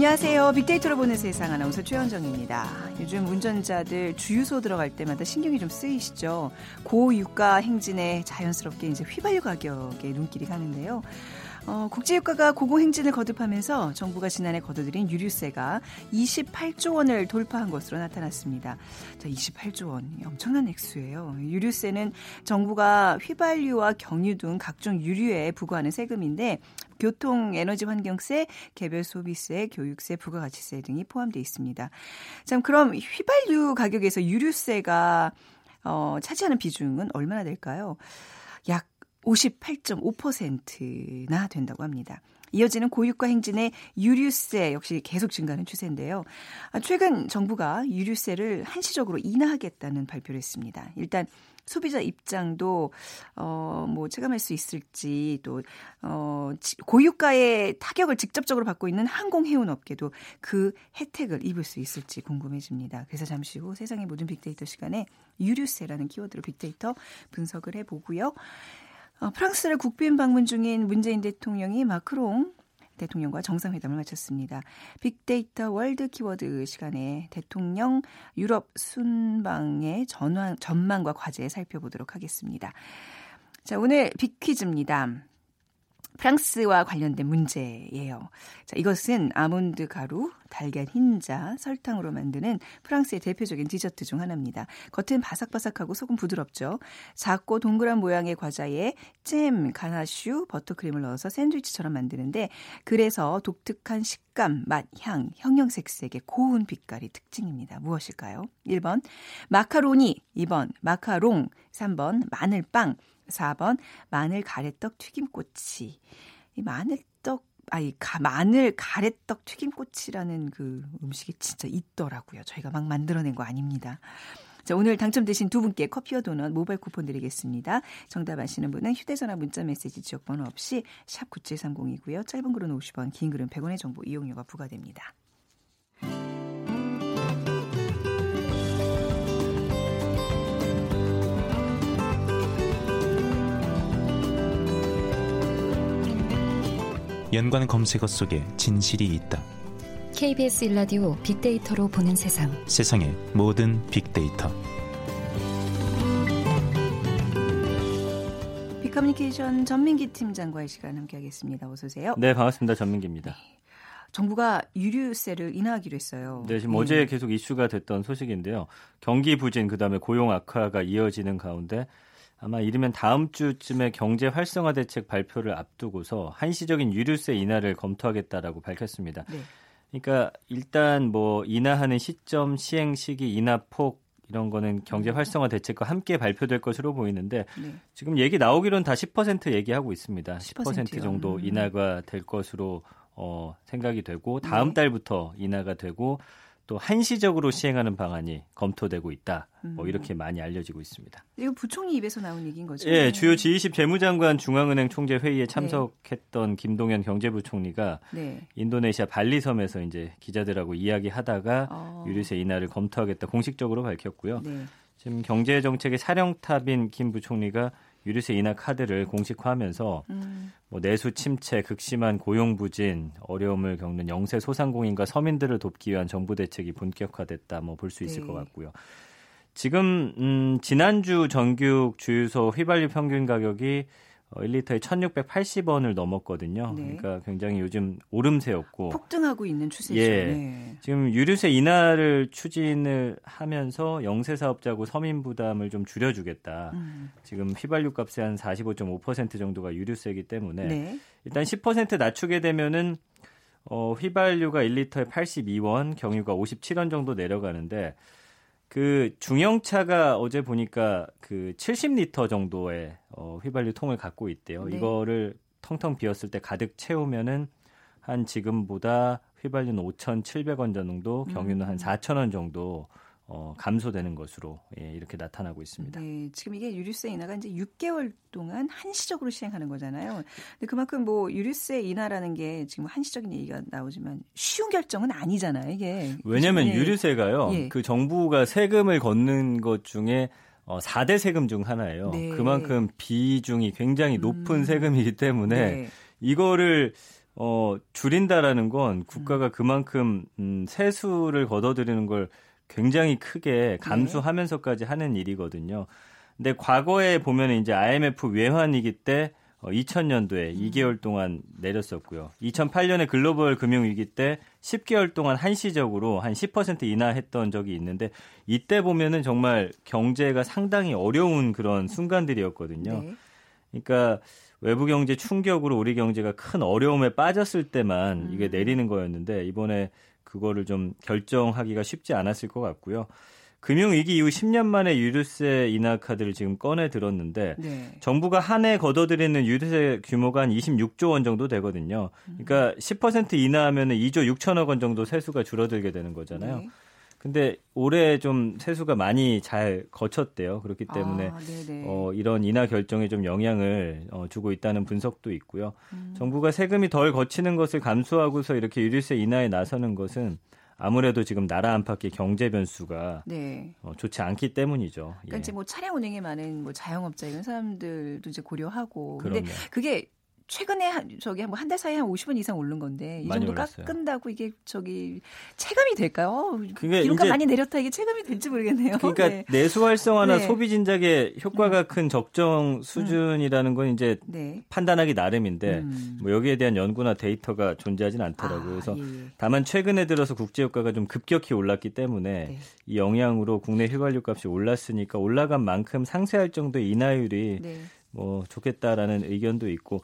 안녕하세요. 빅데이터로 보는 세상 아나운서 최현정입니다. 요즘 운전자들 주유소 들어갈 때마다 신경이 좀 쓰이시죠? 고유가 행진에 자연스럽게 이제 휘발유 가격에 눈길이 가는데요. 어, 국제유가가 고공행진을 거듭하면서 정부가 지난해 거둬들인 유류세가 28조 원을 돌파한 것으로 나타났습니다. 자, 28조 원 엄청난 액수예요. 유류세는 정부가 휘발유와 경유 등 각종 유류에 부과하는 세금인데 교통, 에너지 환경세, 개별 소비세, 교육세, 부가가치세 등이 포함되어 있습니다. 자, 그럼 휘발유 가격에서 유류세가 어, 차지하는 비중은 얼마나 될까요? 약 58.5%나 된다고 합니다. 이어지는 고유가 행진의 유류세 역시 계속 증가하는 추세인데요. 아, 최근 정부가 유류세를 한시적으로 인하하겠다는 발표를 했습니다. 일단 소비자 입장도 어뭐 체감할 수 있을지 또어 고유가의 타격을 직접적으로 받고 있는 항공 해운 업계도 그 혜택을 입을 수 있을지 궁금해집니다. 그래서 잠시 후 세상의 모든 빅데이터 시간에 유류세라는 키워드로 빅데이터 분석을 해보고요. 어, 프랑스를 국빈 방문 중인 문재인 대통령이 마크롱 대통령과 정상회담을 마쳤습니다. 빅데이터 월드 키워드 시간에 대통령 유럽 순방의 전환, 전망과 과제 살펴보도록 하겠습니다. 자, 오늘 빅퀴즈입니다. 프랑스와 관련된 문제예요. 자, 이것은 아몬드 가루, 달걀 흰자, 설탕으로 만드는 프랑스의 대표적인 디저트 중 하나입니다. 겉은 바삭바삭하고 속은 부드럽죠. 작고 동그란 모양의 과자에 잼, 가나슈, 버터크림을 넣어서 샌드위치처럼 만드는데 그래서 독특한 식감, 맛, 향, 형형색색의 고운 빛깔이 특징입니다. 무엇일까요? 1번 마카로니, 2번 마카롱, 3번 마늘빵, 4번 마늘 가래떡 튀김꼬치. 이 마늘떡 아니 가, 마늘 가래떡 튀김꼬치라는 그 음식이 진짜 있더라고요. 저희가 막 만들어낸 거 아닙니다. 자, 오늘 당첨되신 두 분께 커피와 도넛 모바일 쿠폰 드리겠습니다. 정답 아시는 분은 휴대전화 문자 메시지 지역번호 없이 샵 9730이고요. 짧은 글은 50원, 긴 글은 100원의 정보 이용료가 부과됩니다. 연관 검색어 속에 진실이 있다. KBS 일라디오 빅데이터로 보는 세상. 세상의 모든 빅데이터. 빅커뮤니케이션 전민기 팀장과의 시간 함께하겠습니다. 어서 오세요. 네, 반갑습니다. 전민기입니다. 정부가 유류세를 인하하기로 했어요. 네, 지금 네. 어제 계속 이슈가 됐던 소식인데요. 경기 부진 그다음에 고용 악화가 이어지는 가운데 아마 이르면 다음 주쯤에 경제 활성화 대책 발표를 앞두고서 한시적인 유류세 인하를 검토하겠다라고 밝혔습니다. 네. 그러니까 일단 뭐 인하하는 시점, 시행 시기, 인하 폭 이런 거는 경제 활성화 대책과 함께 발표될 것으로 보이는데 네. 지금 얘기 나오기로는 다 10% 얘기하고 있습니다. 10%, 10% 정도 음. 인하가 될 것으로 어, 생각이 되고 다음 네. 달부터 인하가 되고 또 한시적으로 시행하는 방안이 검토되고 있다. 뭐 음. 이렇게 많이 알려지고 있습니다. 이거 부총리 입에서 나온 얘기인 거죠? 예, 주요 G20 재무장관 중앙은행 총재 회의에 네. 참석했던 네. 김동연 경제부총리가 네. 인도네시아 발리섬에서 이제 기자들하고 이야기하다가 어. 유류세 인하를 검토하겠다 공식적으로 밝혔고요. 네. 지금 경제정책의 사령탑인 김 부총리가 유류세 인하 카드를 공식화하면서 음. 뭐 내수 침체, 극심한 고용 부진, 어려움을 겪는 영세 소상공인과 서민들을 돕기 위한 정부 대책이 본격화됐다 뭐 볼 수 있을 네. 것 같고요. 지금 음 지난주 정규 주유소 휘발유 평균 가격이 1리터에 어, 1,680원을 넘었거든요. 네. 그러니까 굉장히 요즘 오름세였고 폭등하고 있는 추세죠. 예. 네. 지금 유류세 인하를 추진을 하면서 영세 사업자고 서민 부담을 좀 줄여주겠다. 음. 지금 휘발유 값의 한 45.5% 정도가 유류세이기 때문에 네. 일단 10% 낮추게 되면은 어, 휘발유가 1리터에 82원, 경유가 57원 정도 내려가는데 그 중형차가 어제 보니까 그 70리터 정도의 어, 휘발유 통을 갖고 있대요. 네. 이거를 텅텅 비었을 때 가득 채우면은 한 지금보다 휘발유는 5,700원 정도, 경유는 음. 한 4,000원 정도 어, 감소되는 것으로 예, 이렇게 나타나고 있습니다. 네, 지금 이게 유류세 인하가 이제 6개월 동안 한시적으로 시행하는 거잖아요. 근데 그만큼 뭐 유류세 인하라는 게 지금 한시적인 얘기가 나오지만 쉬운 결정은 아니잖아요, 이게. 왜냐하면 네. 유류세가요, 예. 그 정부가 세금을 걷는 것 중에 어, 4대 세금 중 하나예요. 네. 그만큼 비중이 굉장히 높은 음. 세금이기 때문에 네. 이거를 어, 줄인다라는 건 국가가 음. 그만큼 음, 세수를 걷어들이는 걸 굉장히 크게 감수하면서까지 하는 일이거든요. 근데 과거에 보면 이제 IMF 외환위기 때 어, 2000년도에 음. 2개월 동안 내렸었고요. 2008년에 글로벌 금융위기 때 10개월 동안 한시적으로 한 10% 인하했던 적이 있는데 이때 보면은 정말 경제가 상당히 어려운 그런 순간들이었거든요. 네. 그러니까 외부 경제 충격으로 우리 경제가 큰 어려움에 빠졌을 때만 이게 음. 내리는 거였는데 이번에 그거를 좀 결정하기가 쉽지 않았을 것 같고요. 금융위기 이후 10년 만에 유류세 인하 카드를 지금 꺼내 들었는데 네. 정부가 한 해 걷어들이는 유류세 규모가 한 26조 원 정도 되거든요. 그러니까 10% 인하하면 2조 6천억 원 정도 세수가 줄어들게 되는 거잖아요. 네. 근데 올해 좀 세수가 많이 잘 거쳤대요. 그렇기 때문에 아, 어, 이런 인하 결정에 좀 영향을 어, 주고 있다는 분석도 있고요. 음. 정부가 세금이 덜 거치는 것을 감수하고서 이렇게 유류세 인하에 나서는 것은 아무래도 지금 나라 안팎의 경제 변수가 네. 어, 좋지 않기 때문이죠. 그러니까 예. 이제 뭐 차량 운행에 많은 뭐 자영업자 이런 사람들도 이제 고려하고 그런데 그게 최근에 한, 저기 한달 사이에 한 50원 이상 오른 건데 이 정도 올랐어요. 깎은다고 이게 저기 체감이 될까요? 그게 이렇게 많이 내렸다 이게 체감이 될지 모르겠네요. 그러니까 네. 내수 활성화나 네. 소비 진작에 효과가 네. 큰 적정 수준이라는 건 이제 네. 판단하기 나름인데 음. 뭐 여기에 대한 연구나 데이터가 존재하지는 않더라고요. 아, 그래서 예, 예. 다만 최근에 들어서 국제 효과가 좀 급격히 올랐기 때문에 네. 이 영향으로 국내 휘발유 값이 올랐으니까 올라간 만큼 상쇄할 정도의 인하율이 네. 뭐 좋겠다라는 의견도 있고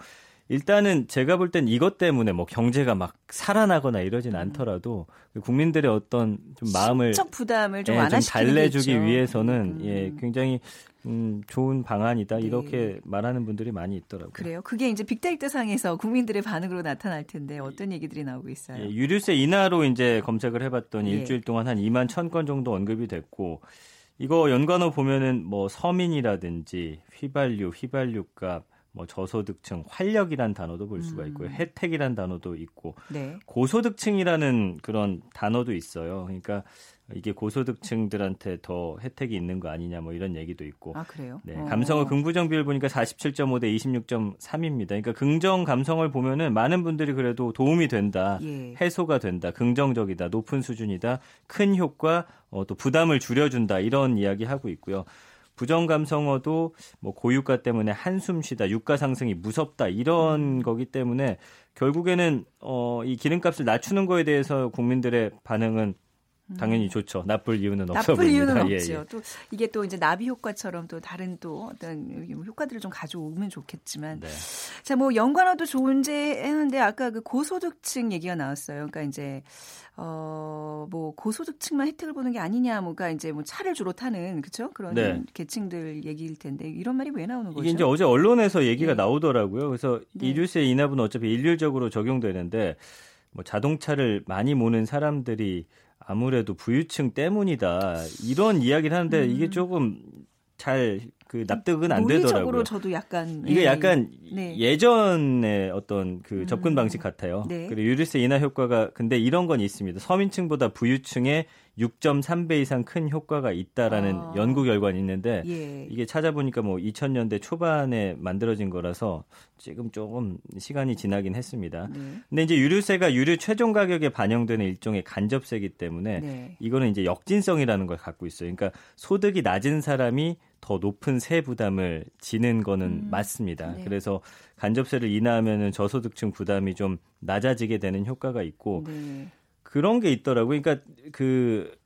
일단은 제가 볼 땐 이것 때문에 뭐 경제가 막 살아나거나 이러진 음. 않더라도 그 국민들의 어떤 좀 마음을 부담을 좀, 예, 좀 달래주기 위해서는 음. 예 굉장히 음, 좋은 방안이다 네. 이렇게 말하는 분들이 많이 있더라고요. 그래요. 그게 이제 빅데이터 상에서 국민들의 반응으로 나타날 텐데 어떤 얘기들이 나오고 있어요? 예, 유류세 인하로 이제 검색을 해봤더니 예. 일주일 동안 한 2만 1천 건 정도 언급이 됐고 이거 연관어 보면은 뭐 서민이라든지 휘발유, 휘발유값 뭐 저소득층, 활력이란 단어도 볼 수가 있고요. 음. 혜택이란 단어도 있고 네. 고소득층이라는 그런 단어도 있어요. 그러니까 이게 고소득층들한테 더 혜택이 있는 거 아니냐 뭐 이런 얘기도 있고. 아, 그래요? 네. 어. 감성어 긍부정 비율 보니까 47.5 대 26.3입니다. 그러니까 긍정 감성을 보면은 많은 분들이 그래도 도움이 된다. 예. 해소가 된다. 긍정적이다. 높은 수준이다. 큰 효과 어, 또 부담을 줄여준다. 이런 이야기 하고 있고요. 부정 감성어도 뭐 고유가 때문에 한숨 쉬다, 유가 상승이 무섭다 이런 음. 거기 때문에 결국에는 어, 이 기름값을 낮추는 거에 대해서 국민들의 반응은 당연히 음. 좋죠. 나쁠 이유는 없어 나쁠 보입니다. 이유는 예, 없죠. 예. 또 이게 또 이제 나비 효과처럼 또 다른 또 어떤 효과들을 좀 가져오면 좋겠지만 네. 자뭐 연관어도 존재했는데 아까 그 고소득층 얘기가 나왔어요. 그러니까 이제 어뭐 고소득층만 혜택을 보는 게 아니냐 뭐가 이제 뭐 차를 주로 타는 그렇죠 그런 네. 계층들 얘기일 텐데 이런 말이 왜 나오는 거죠? 이게 이제 어제 언론에서 얘기가 네. 나오더라고요. 그래서 네. 이류세 인하분 어차피 일률적으로 적용되는데 뭐 자동차를 많이 모는 사람들이 아무래도 부유층 때문이다 이런 이야기를 하는데 음. 이게 조금 잘 그 납득은 안 되더라고요. 저도 약간 이게 예. 약간 네. 예전의 어떤 그 음. 접근 방식 같아요. 네. 그리고 유류세 인하 효과가 근데 이런 건 있습니다. 서민층보다 부유층에 6.3배 이상 큰 효과가 있다라는 아. 연구 결과는 있는데 예. 이게 찾아보니까 뭐 2000년대 초반에 만들어진 거라서 지금 조금 시간이 지나긴 했습니다. 네. 근데 이제 유류세가 유류 최종 가격에 반영되는 일종의 간접세이기 때문에 네. 이거는 이제 역진성이라는 걸 갖고 있어요. 그러니까 소득이 낮은 사람이 더 높은 세 부담을 지는 거는 음. 맞습니다. 네. 그래서 간접세를 인하하면은 저소득층 부담이 좀 낮아지게 되는 효과가 있고 네. 그런 게 있더라고요. 그러니까 그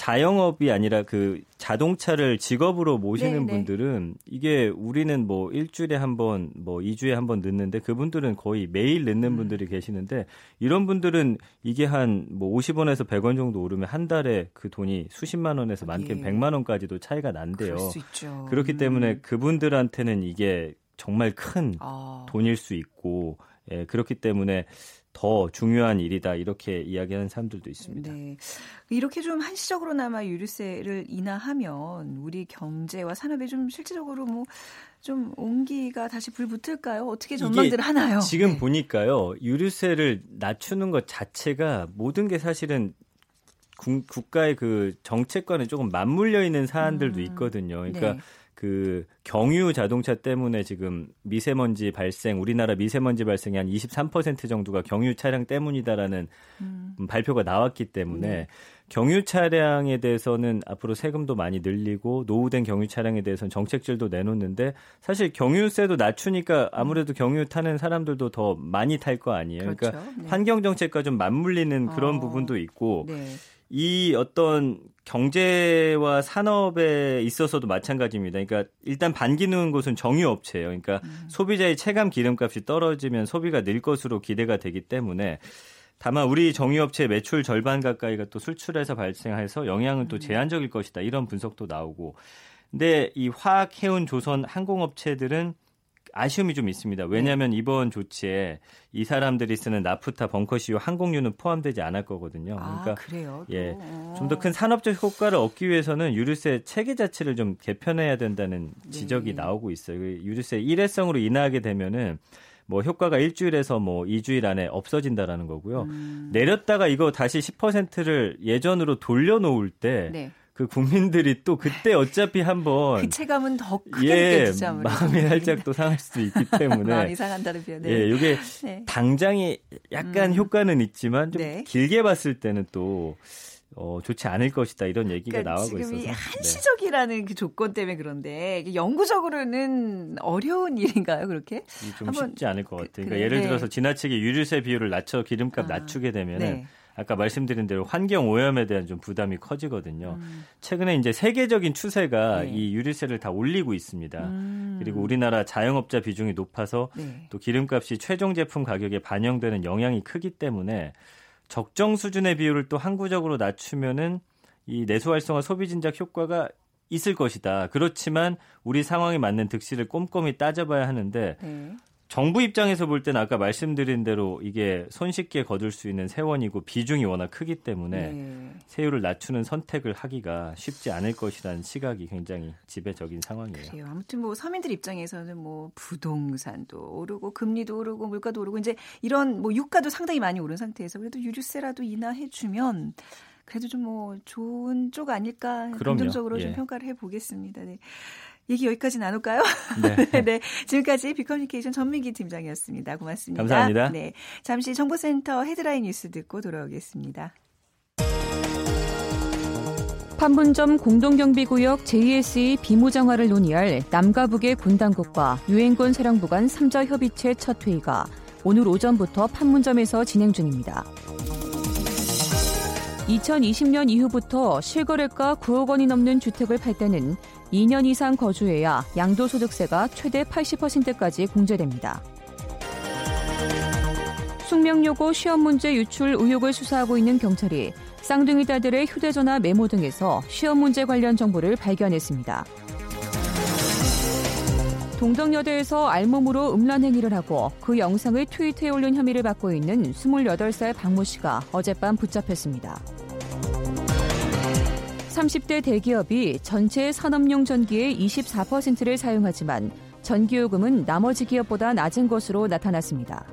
자영업이 아니라 그 자동차를 직업으로 모시는 네, 네. 분들은 이게 우리는 뭐 일주일에 한 번, 뭐 2주에 한번 넣는데 그분들은 거의 매일 넣는 음. 분들이 계시는데 이런 분들은 이게 한 뭐 50원에서 100원 정도 오르면 한 달에 그 돈이 수십만 원에서 많게는 예. 100만 원까지도 차이가 난대요. 그렇기 때문에 음. 그분들한테는 이게 정말 큰 아. 돈일 수 있고 예, 그렇기 때문에 더 중요한 일이다 이렇게 이야기하는 사람들도 있습니다. 네. 이렇게 좀 한시적으로나마 유류세를 인하하면 우리 경제와 산업에 좀 실질적으로 뭐 좀 온기가 다시 불붙을까요? 어떻게 전망들 하나요? 지금 네. 보니까요 유류세를 낮추는 것 자체가 모든 게 사실은 국, 가의그 정책과는 조금 맞물려 있는 사안들도 음. 있거든요. 그러니까 네. 그 경유 자동차 때문에 지금 미세먼지 발생 우리나라 미세먼지 발생이 한 23% 정도가 경유 차량 때문이다라는 음. 발표가 나왔기 때문에 네. 경유 차량에 대해서는 앞으로 세금도 많이 늘리고 노후된 경유 차량에 대해서는 정책질도 내놓는데 사실 경유세도 낮추니까 아무래도 경유 타는 사람들도 더 많이 탈 거 아니에요. 그러니까 그렇죠. 그러니까 네. 환경 정책과 좀 맞물리는 그런 어. 부분도 있고 네. 이 어떤 경제와 산업에 있어서도 마찬가지입니다. 그러니까 일단 반기는 곳은 정유업체예요. 그러니까 음. 소비자의 체감 기름값이 떨어지면 소비가 늘 것으로 기대가 되기 때문에 다만 우리 정유업체 매출 절반 가까이가 또 술출에서 발생해서 영향은 또 음. 제한적일 것이다. 이런 분석도 나오고. 근데 이 화학, 해운, 조선, 항공업체들은 아쉬움이 좀 있습니다. 왜냐하면 네. 이번 조치에 이 사람들이 쓰는 나프타, 벙커시유, 항공유는 포함되지 않을 거거든요. 아, 그러니까 아, 그래요? 예, 좀 더 큰 산업적 효과를 얻기 위해서는 유류세 체계 자체를 좀 개편해야 된다는 지적이 네. 나오고 있어요. 그 유류세 일회성으로 인하하게 되면은 뭐 효과가 일주일에서 뭐 2주일 안에 없어진다라는 거고요. 음. 내렸다가 이거 다시 10%를 예전으로 돌려놓을 때 네. 그 국민들이 또 그때 어차피 한번 그 체감은 더 크게 예, 느껴지죠. 마음이 살짝 또 상할 수도 있기 때문에 마음이 상한다는 표현. 네. 예, 이게 네. 당장에 약간 음. 효과는 있지만 좀 네. 길게 봤을 때는 또 어, 좋지 않을 것이다 이런 얘기가 그러니까 나오고 지금 있어서 이 한시적이라는 네. 그 조건 때문에 그런데 영구적으로는 어려운 일인가요 그렇게? 좀 한번, 쉽지 않을 것 같아요. 그러니까 그래, 예를 네. 들어서 지나치게 유류세 비율을 낮춰 기름값 아, 낮추게 되면은 네. 아까 말씀드린 대로 환경 오염에 대한 좀 부담이 커지거든요. 음. 최근에 이제 세계적인 추세가 네. 이 유류세를 다 올리고 있습니다. 음. 그리고 우리나라 자영업자 비중이 높아서 네. 또 기름값이 최종 제품 가격에 반영되는 영향이 크기 때문에 적정 수준의 비율을 또 항구적으로 낮추면은 이 내수 활성화 소비 진작 효과가 있을 것이다. 그렇지만 우리 상황에 맞는 득실을 꼼꼼히 따져봐야 하는데 네. 정부 입장에서 볼 때는 아까 말씀드린 대로 이게 손쉽게 거둘 수 있는 세원이고 비중이 워낙 크기 때문에 네. 세율을 낮추는 선택을 하기가 쉽지 않을 것이라는 시각이 굉장히 지배적인 상황이에요. 그래요. 아무튼 뭐 서민들 입장에서는 뭐 부동산도 오르고 금리도 오르고 물가도 오르고 이제 이런 뭐 유가도 상당히 많이 오른 상태에서 그래도 유류세라도 인하해 주면 그래도 좀 뭐 좋은 쪽 아닐까 긍정적으로 예. 좀 평가를 해 보겠습니다. 네. 얘기 여기까지 나눌까요? 네. 네. 지금까지 비커뮤니케이션 전민기 팀장이었습니다. 고맙습니다. 감사합니다. 네. 잠시 정보센터 헤드라인 뉴스 듣고 돌아오겠습니다. 판문점 공동경비구역 JSE 비무장화를 논의할 남과 북의 군 당국과 유엔군 사령부 간 3자 협의체 첫 회의가 오늘 오전부터 판문점에서 진행 중입니다. 2020년 이후부터 실거래가 9억 원이 넘는 주택을 팔 때는 2년 이상 거주해야 양도소득세가 최대 80%까지 공제됩니다. 숙명여고 시험 문제 유출 의혹을 수사하고 있는 경찰이 쌍둥이 딸들의 휴대전화 메모 등에서 시험 문제 관련 정보를 발견했습니다. 동덕여대에서 알몸으로 음란 행위를 하고 그 영상을 트위터에 올린 혐의를 받고 있는 28살 박모 씨가 어젯밤 붙잡혔습니다. 30대 대기업이 전체 산업용 전기의 24%를 사용하지만 전기요금은 나머지 기업보다 낮은 것으로 나타났습니다.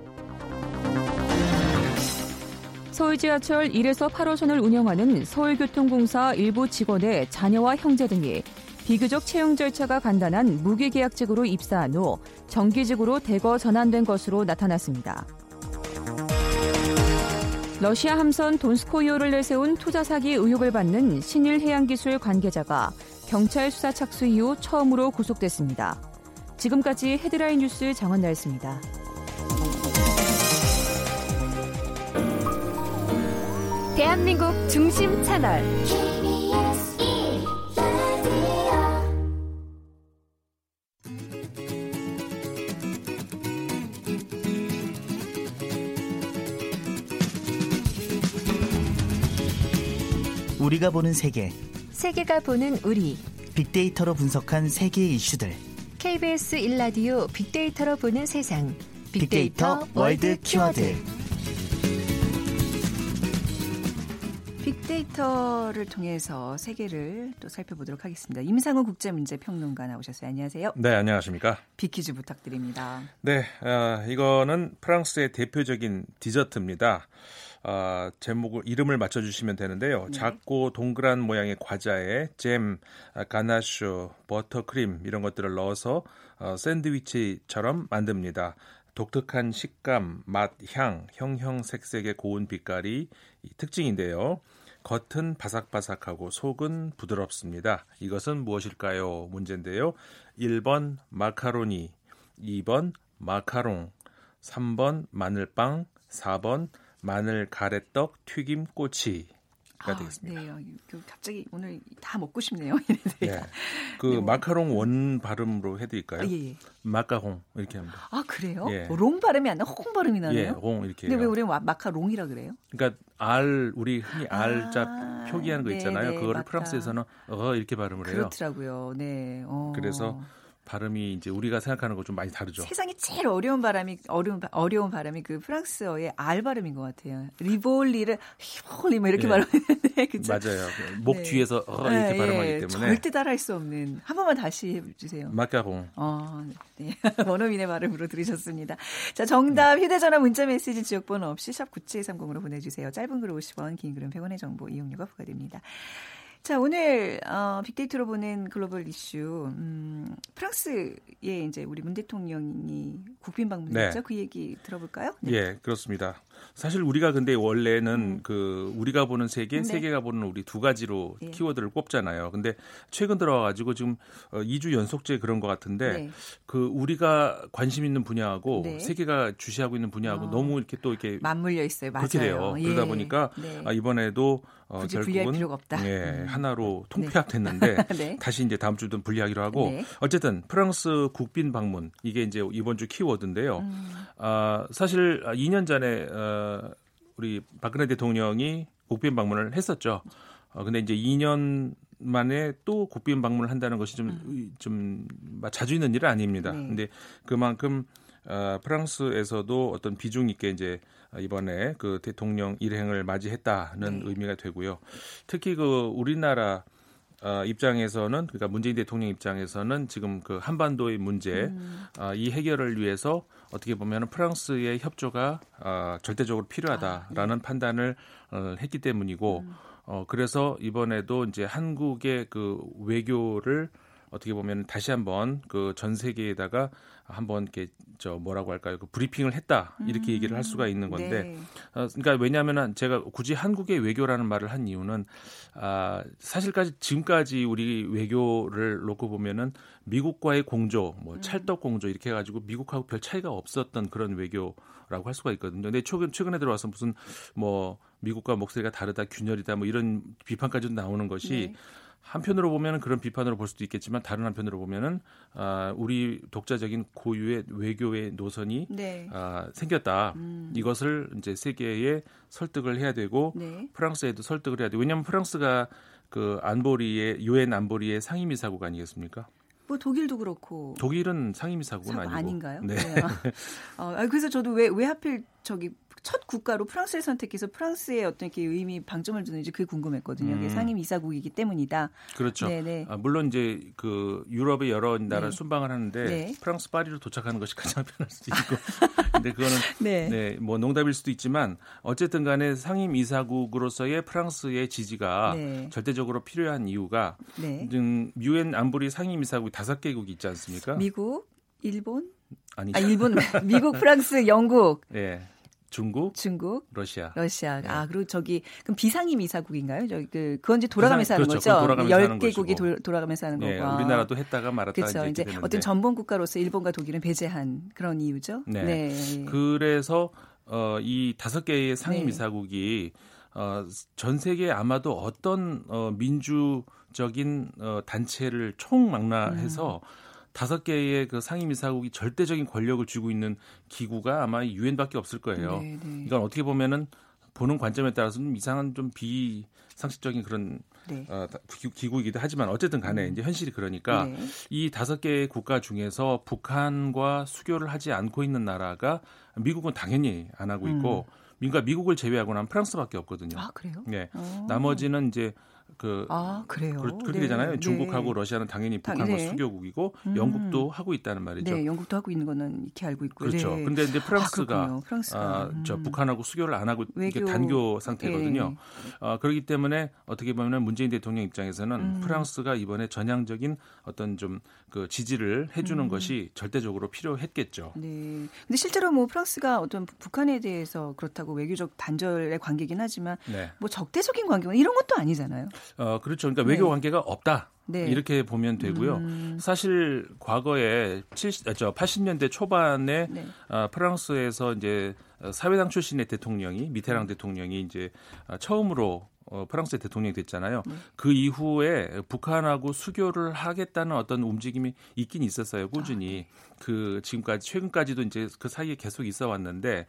서울 지하철 1에서 8호선을 운영하는 서울교통공사 일부 직원의 자녀와 형제 등이 비교적 채용 절차가 간단한 무기계약직으로 입사한 후 정기직으로 대거 전환된 것으로 나타났습니다. 러시아 함선 돈스코이오를 내세운 투자 사기 의혹을 받는 신일 해양기술 관계자가 경찰 수사 착수 이후 처음으로 구속됐습니다. 지금까지 헤드라인 뉴스 정원 나였습니다. 대한민국 중심 채널 우리가 보는 세계 세계가 보는 우리 빅데이터로 분석한 세계의 이슈들 KBS 1라디오 빅데이터로 보는 세상 빅데이터, 빅데이터 월드 키워드 빅데이터를 통해서 세계를 또 살펴보도록 하겠습니다. 임상훈 국제문제평론가 나오셨어요. 안녕하세요. 네, 안녕하십니까. 빅퀴즈 부탁드립니다. 네, 어, 이거는 프랑스의 대표적인 디저트입니다. 어, 제목을 이름을 맞춰주시면 되는데요. 네. 작고 동그란 모양의 과자에 잼, 아, 가나슈, 버터크림 이런 것들을 넣어서 어, 샌드위치처럼 만듭니다. 독특한 식감, 맛, 향, 형형색색의 고운 빛깔이 특징인데요. 겉은 바삭바삭하고 속은 부드럽습니다. 이것은 무엇일까요? 문제인데요. 1번 마카로니, 2번 마카롱, 3번 마늘빵, 4번 마늘 가래떡 튀김 꼬치. 가 아, 되겠습니다. 네, 그 갑자기 오늘 다 먹고 싶네요. 네. 그 네, 뭐. 마카롱 원 발음으로 해드릴까요? 아, 예, 예. 마카홍 이렇게 합니다. 아 그래요? 예. 롱 발음이 아니라 홍 발음이 나네요. 예, 홍 이렇게. 근데 왜 우리 마카롱이라 그래요? 그러니까 알 우리 흔히 알자 아, 표기하는 거 네, 있잖아요. 네, 네, 그거를 맞다. 프랑스에서는 어 이렇게 발음을 해요. 그렇더라고요. 네. 어. 그래서 발음이 이제 우리가 생각하는 거 좀 많이 다르죠. 세상에 제일 어려운 발음이 어려운 어려운 발음이 그 프랑스어의 알 발음인 것 같아요. 리볼리를 히볼리 뭐 이렇게 예. 발음하는데 그죠? 맞아요. 목 네. 뒤에서 어, 이렇게 네, 발음하기 예. 때문에 절대 따라할 수 없는 한 번만 다시 해주세요. 마카롱. 어, 네. 원어민의 발음으로 들으셨습니다. 자, 정답 네. 휴대전화 문자메시지 지역번호 없이 샵 9730으로 보내주세요. 짧은 글 50원, 긴 글은 100원의 정보 이용료가 부과됩니다. 자, 오늘 어, 빅데이터로 보는 글로벌 이슈 음, 프랑스에 이제 우리 문 대통령이 국빈 방문했죠. 네. 그 얘기 들어볼까요? 네. 예, 그렇습니다. 사실 우리가 근데 원래는 음. 그 우리가 보는 세계, 네. 세계가 보는 우리 두 가지로 예. 키워드를 꼽잖아요. 근데 최근 들어와 가지고 지금 2주 어, 연속째 그런 것 같은데 네. 그 우리가 관심 있는 분야하고 네. 세계가 주시하고 있는 분야하고 어. 너무 이렇게 또 이렇게 맞물려 있어요. 맞아요. 그렇게 돼요. 예. 그러다 보니까 네. 아, 이번에도 어, 결국은. 예, 음. 하나로 네. 통폐합됐는데 네. 다시 이제 다음 주든 분리하기로 하고 어쨌든 프랑스 국빈 방문 이게 이제 이번 주 키워드인데요. 음. 아, 사실 2년 전에 어, 우리 박근혜 대통령이 국빈 방문을 했었죠. 어, 근데 이제 2년 만에 또 국빈 방문을 한다는 것이 좀, 음. 좀 자주 있는 일은 아닙니다. 네. 근데 그만큼 어, 프랑스에서도 어떤 비중 있게 이제 이번에 그 대통령 일행을 맞이했다는 네. 의미가 되고요. 특히 그 우리나라 어, 입장에서는 그러니까 문재인 대통령 입장에서는 지금 그 한반도의 문제 음. 어, 이 해결을 위해서 어떻게 보면 프랑스의 협조가 어, 절대적으로 필요하다라는 아, 네. 판단을 어, 했기 때문이고 음. 어, 그래서 이번에도 이제 한국의 그 외교를 어떻게 보면 다시 한번 그 전 세계에다가 한번 이렇게 저 뭐라고 할까요? 그 브리핑을 했다 이렇게 음. 얘기를 할 수가 있는 건데, 네. 어, 그러니까 왜냐하면 제가 굳이 한국의 외교라는 말을 한 이유는 아 사실까지 지금까지 우리 외교를 놓고 보면은 미국과의 공조, 뭐 음. 찰떡 공조 이렇게 해가지고 미국하고 별 차이가 없었던 그런 외교라고 할 수가 있거든요. 근데 최근 최근에 들어와서 무슨 뭐 미국과 목소리가 다르다, 균열이다, 뭐 이런 비판까지도 나오는 것이. 네. 한편으로 보면 그런 비판으로 볼 수도 있겠지만 다른 한편으로 보면은 아, 우리 독자적인 고유의 외교의 노선이 네. 아, 생겼다. 음. 이것을 이제 세계에 설득을 해야 되고 네. 프랑스에도 설득을 해야 돼. 왜냐하면 프랑스가 그 안보리의 유엔 안보리의 상임이사국 아니겠습니까? 뭐 독일도 그렇고 독일은 상임이사국은 아니고 아닌가요? 네. 네. 어, 그래서 저도 왜 왜 하필 저기 첫 국가로 프랑스를 선택해서 프랑스의 어떤 이렇게 의미 방점을 두는지 그게 궁금했거든요. 음. 상임 이사국이기 때문이다. 그렇죠. 네네. 아, 물론 이제 그 유럽의 여러 나라를 네. 순방을 하는데 네. 프랑스 파리로 도착하는 것이 가장 편할 수도 있고. 근데 그거는 네. 네. 뭐 농담일 수도 있지만 어쨌든 간에 상임 이사국으로서의 프랑스의 지지가 네. 절대적으로 필요한 이유가 네. 유엔 안보리 상임 이사국이 다섯 개국이 있지 않습니까? 미국, 일본, 아니 아, 일본, 미국, 프랑스, 영국. 네. 중국, 중국, 러시아, 러시아. 네. 아 그리고 저기 그럼 비상임 이사국인가요? 저기 그 그건 이제 돌아가면서 하는 그렇죠. 거죠. 열 개국이 돌아가면서 하는 네, 거고. 우리나라도 했다가 말았다 그렇죠. 이제, 이제 어떤 전범 국가로서 일본과 독일은 배제한 그런 이유죠. 네. 네. 그래서 어, 이 다섯 개의 상임 네. 이사국이 어, 전 세계 아마도 어떤 어, 민주적인 어, 단체를 총망라해서 음. 다섯 개의 그 상임이사국이 절대적인 권력을 쥐고 있는 기구가 아마 유엔밖에 없을 거예요. 네, 네. 이건 어떻게 보면은 보는 관점에 따라서 좀 이상한 좀 비상식적인 그런 네. 어, 기구이기도 하지만 어쨌든 간에 음. 이제 현실이 그러니까 네. 이 다섯 개의 국가 중에서 북한과 수교를 하지 않고 있는 나라가 미국은 당연히 안 하고 있고 음. 그러니까 미국을 제외하고 는 프랑스밖에 없거든요. 아 그래요? 네. 오. 어. 나머지는 이제 그 아, 그래요. 그, 렇게 네. 되잖아요. 네. 중국하고 러시아는 당연히 북한과 네. 수교국이고 음. 영국도 하고 있다는 말이죠. 네, 영국도 하고 있는 거는 이렇게 알고 있고요. 그렇죠. 네. 근데 이제 프랑스가, 아, 프랑스가. 아, 저 음. 북한하고 수교를 안 하고 외교. 단교 상태거든요. 네. 아, 그렇기 때문에 어떻게 보면 문재인 대통령 입장에서는 음. 프랑스가 이번에 전향적인 어떤 좀 그 지지를 해주는 음. 것이 절대적으로 필요했겠죠. 네. 근데 실제로 뭐 프랑스가 어떤 북한에 대해서 그렇다고 외교적 단절의 관계긴 하지만 네. 뭐 적대적인 관계는 이런 것도 아니잖아요. 어, 그렇죠. 그러니까 외교 네. 관계가 없다. 네. 이렇게 보면 되고요. 음. 사실 과거에 70, 아, 저 80년대 초반에 네. 어, 프랑스에서 이제 사회당 출신의 대통령이 미테랑 음. 대통령이 이제 어, 처음으로 어, 프랑스의 대통령이 됐잖아요. 네. 그 이후에 북한하고 수교를 하겠다는 어떤 움직임이 있긴 있었어요. 꾸준히. 아, 네. 그 지금까지 최근까지도 이제 그 사이에 계속 있어 왔는데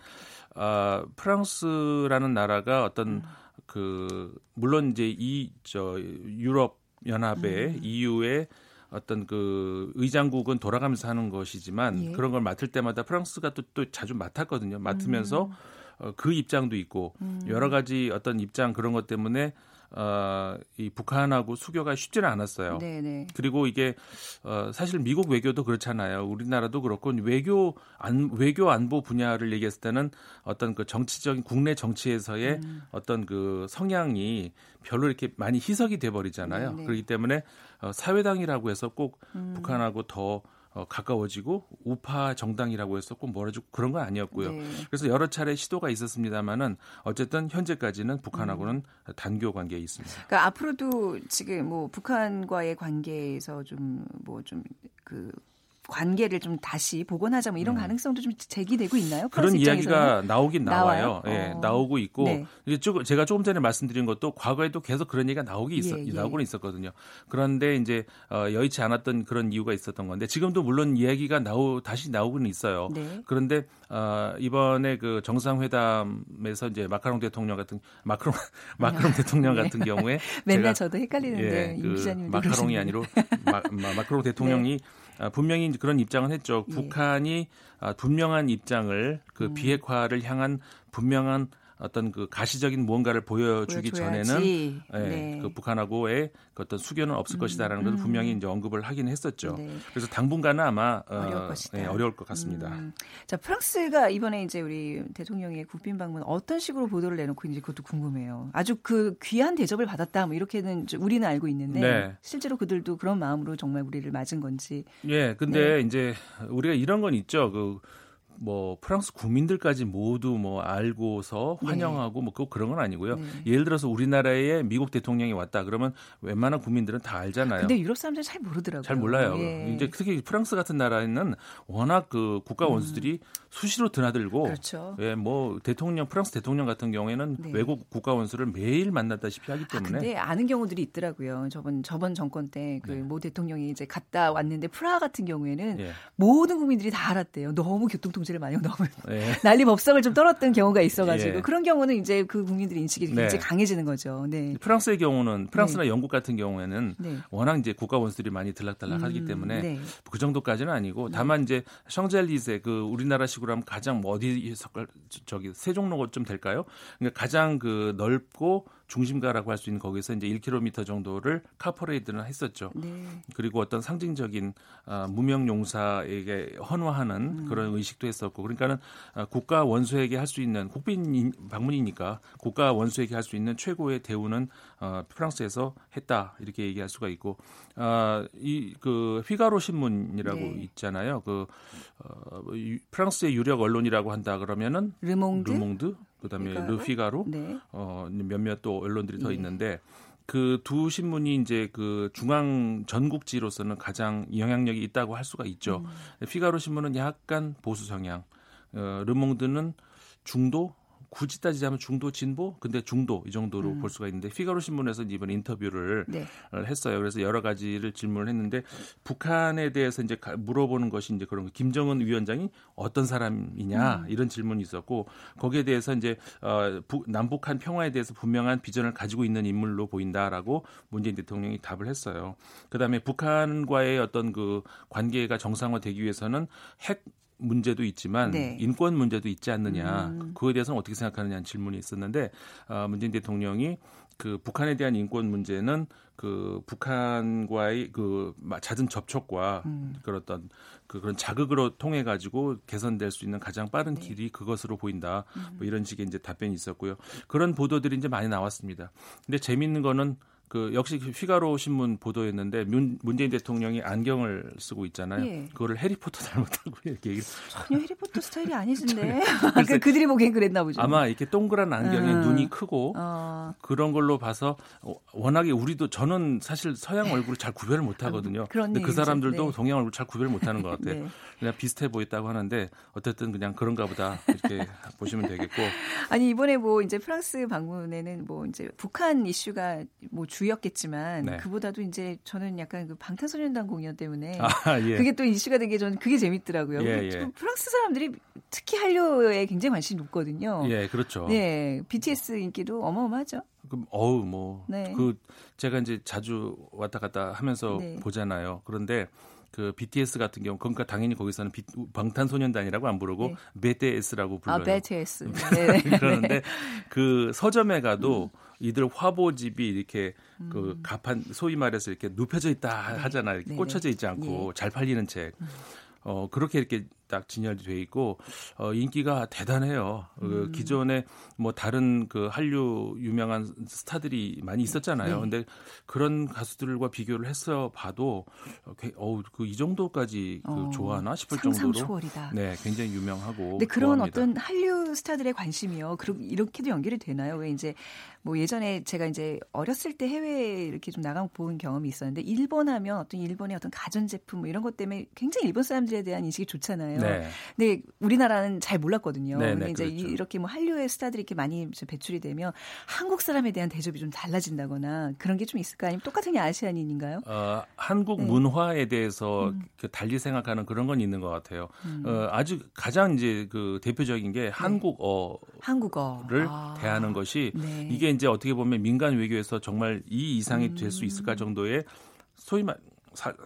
어, 프랑스라는 나라가 어떤 음. 그 물론 이제 이 저 유럽 연합의 음. EU의 어떤 그 의장국은 돌아가면서 하는 것이지만 예. 그런 걸 맡을 때마다 프랑스가 또, 또 자주 맡았거든요. 맡으면서 음. 어, 그 입장도 있고 음. 여러 가지 어떤 입장 그런 것 때문에 어, 이 북한하고 수교가 쉽지는 않았어요. 네네. 네. 그리고 이게 어, 사실 미국 외교도 그렇잖아요. 우리나라도 그렇고 외교 안 외교 안보 분야를 얘기했을 때는 어떤 그 정치적인 국내 정치에서의 음. 어떤 그 성향이 별로 이렇게 많이 희석이 돼 버리잖아요. 그렇기 때문에 어, 사회당이라고 해서 꼭 음. 북한하고 더 어, 가까워지고 우파 정당이라고 해서 꼭 뭐라주고 그런 건 아니었고요. 네. 그래서 여러 차례 시도가 있었습니다만은 어쨌든 현재까지는 북한하고는 음. 단교 관계에 있습니다. 그러니까 앞으로도 지금 뭐 북한과의 관계에서 좀 뭐 좀 그 관계를 좀 다시 복원하자 뭐 이런 음. 가능성도 좀 제기되고 있나요? 그런 이야기가 나오긴 나와요. 나와요? 예, 어. 나오고 있고 네. 이게 쭉 제가 조금 전에 말씀드린 것도 과거에도 계속 그런 얘기가 나오기 있어 예, 예. 나오고는 있었거든요. 그런데 이제 어, 여의치 않았던 그런 이유가 있었던 건데 지금도 물론 이야기가 나오 다시 나오고는 있어요. 네. 그런데 어, 이번에 그 정상회담에서 이제 마카롱 대통령 같은 마크롱 마크롱 대통령 네. 같은 경우에 맨날 저도 헷갈리는데 예, 그 마카롱이 아니로 마, 마크롱 대통령이 네. 아, 분명히 그런 입장을 했죠. 예. 북한이 아, 분명한 입장을 그 음. 비핵화를 향한 분명한 어떤 그 가시적인 무언가를 보여주기 보여줘야지. 전에는 예, 네. 그 북한하고의 그 어떤 수교는 없을 음, 것이다라는 것을 음. 분명히 이제 언급을 하긴 했었죠. 네. 그래서 당분간은 아마 어, 어려울, 예, 어려울 것 같습니다. 음. 자 프랑스가 이번에 이제 우리 대통령의 국빈 방문 어떤 식으로 보도를 내놓고 이제 그것도 궁금해요. 아주 그 귀한 대접을 받았다 뭐 이렇게는 우리는 알고 있는데 네. 실제로 그들도 그런 마음으로 정말 우리를 맞은 건지. 예, 근데 네. 이제 우리가 이런 건 있죠. 그 뭐 프랑스 국민들까지 모두 뭐 알고서 네. 환영하고 네. 뭐 그런 건 아니고요. 네. 예를 들어서 우리나라에 미국 대통령이 왔다 그러면 웬만한 국민들은 다 알잖아요. 근데 유럽 사람들 잘 모르더라고요. 잘 몰라요. 예. 이제 특히 프랑스 같은 나라에는 워낙 그 국가 음. 원수들이 음. 수시로 드나들고 그렇죠. 예, 뭐 대통령 프랑스 대통령 같은 경우에는 네. 외국 국가 원수를 매일 만났다시피 하기 아, 때문에 아, 근데 아는 경우들이 있더라고요. 저번 저번 정권 때 그모 네. 대통령이 이제 갔다 왔는데 프라하 같은 경우에는 예. 모든 국민들이 다 알았대요. 너무 교통통제 를 많이 너무 예. 난리 법석을 좀 떨었던 경우가 있어가지고 예. 그런 경우는 이제 그 국민들의 인식이 네. 굉장히 강해지는 거죠. 네. 프랑스의 경우는 프랑스나 네. 영국 같은 경우에는 네. 워낙 이제 국가 원수들이 많이 들락달락하기 음, 때문에 네. 그 정도까지는 아니고 다만 이제 샹젤리제 그 우리나라식으로 하면 가장 뭐 어디 저기 세종로가 좀 될까요? 그러니까 가장 그 넓고 중심가라고 할 수 있는 거기서 이제 1km 정도를 카퍼레이드는 했었죠. 네. 그리고 어떤 상징적인 어, 무명 용사에게 헌화하는 음. 그런 의식도 했었고, 그러니까는 어, 국가 원수에게 할 수 있는 국빈 방문이니까 국가 원수에게 할 수 있는 최고의 대우는 어, 프랑스에서 했다 이렇게 얘기할 수가 있고, 어, 이그 휘가로 신문이라고 네. 있잖아요. 그 어, 프랑스의 유력 언론이라고 한다 그러면은 르몽드, 르몽드 그다음에 피가로? 르피가로 네. 어 몇몇 또 언론들이 더 예. 있는데 그 두 신문이 이제 그 중앙 전국지로서는 가장 영향력이 있다고 할 수가 있죠. 음. 피가로 신문은 약간 보수 성향, 어, 르몽드는 중도 굳이 따지자면 중도 진보 근데 중도 이 정도로 음. 볼 수가 있는데 피가로 신문에서 이번 인터뷰를 네. 했어요. 그래서 여러 가지를 질문을 했는데 북한에 대해서 이제 물어보는 것이 이제 그런 거. 김정은 위원장이 어떤 사람이냐 음. 이런 질문이 있었고 거기에 대해서 이제 어, 부, 남북한 평화에 대해서 분명한 비전을 가지고 있는 인물로 보인다라고 문재인 대통령이 답을 했어요. 그다음에 북한과의 어떤 그 관계가 정상화되기 위해서는 핵 문제도 있지만 네. 인권 문제도 있지 않느냐 음. 그거에 대해서는 어떻게 생각하느냐는 질문이 있었는데 어, 문재인 대통령이 그 북한에 대한 인권 문제는 그 북한과의 그 잦은 접촉과 음. 어떤 그 그런 자극으로 통해 가지고 개선될 수 있는 가장 빠른 네. 길이 그것으로 보인다. 뭐 음. 이런 식의 이제 답변이 있었고요. 그런 보도들이 이제 많이 나왔습니다. 근데 재밌는 거는 그 역시 그 휘가로 신문 보도였는데 문, 문재인 대통령이 안경을 쓰고 있잖아요. 예. 그거를 해리포터 닮았다고 이렇게 얘기. 전혀 해리포터 스타일이 아니신데. 그 그들이 보기엔 그랬나 보죠. 아마 이렇게 동그란 안경에 음. 눈이 크고 어. 그런 걸로 봐서 워낙에 우리도 저는 사실 서양 얼굴을 잘 구별을 못 하거든요. 근데 그 사람들도 네. 동양 얼굴 잘 구별 못 하는 것 같아요. 네. 그냥 비슷해 보였다고 하는데 어쨌든 그냥 그런가 보다 이렇게 보시면 되겠고. 아니 이번에 뭐 이제 프랑스 방문에는 뭐 이제 북한 이슈가 뭐 주 였겠지만 네. 그보다도 이제 저는 약간 그 방탄소년단 공연 때문에 아, 예. 그게 또 이슈가 된 게 저는 그게 재밌더라고요. 예, 예. 프랑스 사람들이 특히 한류에 굉장히 관심이 높거든요. 예, 그렇죠. 네, BTS 인기도 어마어마하죠. 그럼 어우 뭐그 네. 제가 이제 자주 왔다 갔다 하면서 네. 보잖아요. 그런데 그 BTS 같은 경우 그러니까 당연히 거기서는 비, 방탄소년단이라고 안 부르고 네. BTS라고 불러요. 아, BTS. 네. 그러는데 그 서점에 가도 음. 이들 화보집이 이렇게 그 음. 그 가판 소위 말해서 이렇게 눕혀져 있다 네. 하잖아요. 이렇게 네. 꽂혀져 있지 않고 예. 잘 팔리는 책. 음. 어 그렇게 이렇게 딱 진열이 돼 있고 어 인기가 대단해요. 그 음. 그 기존에 뭐 다른 그 한류 유명한 스타들이 많이 있었잖아요. 네. 근데 그런 가수들과 비교를 해서 봐도 어우 그이 정도까지 그 어, 좋아하나 싶을 정도로 초월이다. 네, 굉장히 유명하고 근데 그런 좋아합니다. 어떤 한류 스타들의 관심이요. 그럼 이렇게도 연결이 되나요? 왜 이제 뭐 예전에 제가 이제 어렸을 때 해외에 이렇게 좀 나가 본 경험이 있었는데 일본 하면 어떤 일본의 어떤 가전 제품 뭐 이런 것 때문에 굉장히 일본 사람들에 대한 인식이 좋잖아요. 네. 근데 우리나라는 잘 몰랐거든요. 네, 네, 근데 이제 그렇죠. 이렇게 뭐 한류의 스타들이 이렇게 많이 배출이 되면 한국 사람에 대한 대접이 좀 달라진다거나 그런 게 좀 있을까? 아니면 똑같은 게 아시아인인가요? 어, 한국 네. 문화에 대해서 음. 그 달리 생각하는 그런 건 있는 것 같아요. 음. 어, 아주 가장 이제 그 대표적인 게 네. 한국어 한국어를 아. 대하는 것이 네. 이게 이제 어떻게 보면 민간 외교에서 정말 이 이상이 음. 될수 있을까 정도의 소위 말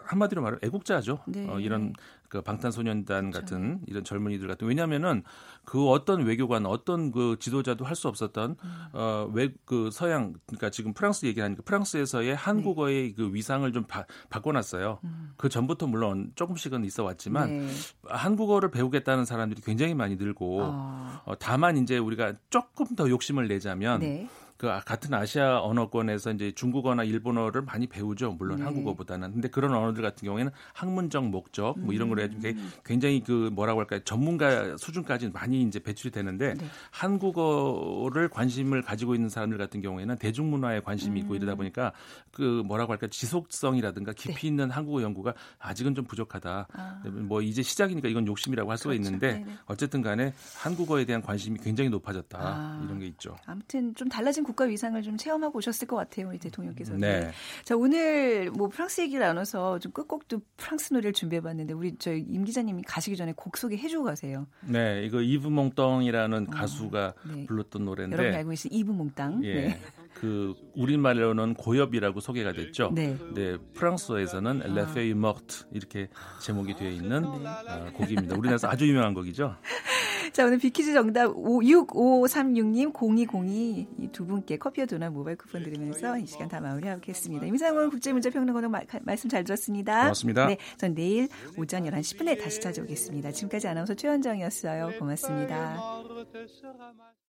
한마디로 말하면 애국자죠. 네. 어, 이런 그 방탄소년단 그렇죠. 같은 이런 젊은이들 같은 왜냐하면은 그 어떤 외교관 어떤 그 지도자도 할 수 없었던 음. 어외그 서양 그러니까 지금 프랑스 얘기하니까 프랑스에서의 한국어의 네. 그 위상을 좀 바, 바꿔놨어요. 음. 그 전부터 물론 조금씩은 있어 왔지만 네. 한국어를 배우겠다는 사람들이 굉장히 많이 늘고 어. 어, 다만 이제 우리가 조금 더 욕심을 내자면. 네. 그 같은 아시아 언어권에서 이제 중국어나 일본어를 많이 배우죠. 물론 네. 한국어보다는. 근데 그런 언어들 같은 경우에는 학문적 목적 뭐 이런 걸로 해가지고 음. 굉장히 그 뭐라고 할까요? 전문가 수준까지 많이 이제 배출이 되는데 네. 한국어를 관심을 가지고 있는 사람들 같은 경우에는 대중문화에 관심이 있고 음. 이러다 보니까 그 뭐라고 할까 지속성이라든가 깊이 네. 있는 한국어 연구가 아직은 좀 부족하다. 아. 뭐 이제 시작이니까 이건 욕심이라고 할 수가 그렇죠. 있는데 네네. 어쨌든 간에 한국어에 대한 관심이 굉장히 높아졌다. 아. 이런 게 있죠. 아무튼 좀 달라진 국가 위상을 좀 체험하고 오셨을 것 같아요, 우리 대통령께서는. 네. 자 오늘 뭐 프랑스 얘기를 나눠서 좀 끝곡도 프랑스 노래를 준비해봤는데 우리 저희 임 기자님이 가시기 전에 곡 소개 해주고 가세요. 네, 이거 이브 몽땅이라는 어, 가수가 네. 불렀던 노래인데 여러분 알고 계신 이브 몽땅. 예. 네. 그 우리말로는 고엽이라고 소개가 됐죠. 네. 네 프랑스어에서는 아. Les Feuilles mortes 이렇게 제목이 되어 있는 네. 어, 곡입니다. 우리나라에서 아주 유명한 곡이죠. 자, 오늘 빅퀴즈 정답 6536님, 0202이두 분께 커피와 도넛 모바일 쿠폰 드리면서 이 시간 다 마무리하겠습니다. 임상훈 국제문제평론가 말씀 잘 들었습니다. 고맙습니다. 네, 전 내일 오전 11시 10분에 다시 찾아오겠습니다. 지금까지 아나운서 최현정이었어요. 고맙습니다.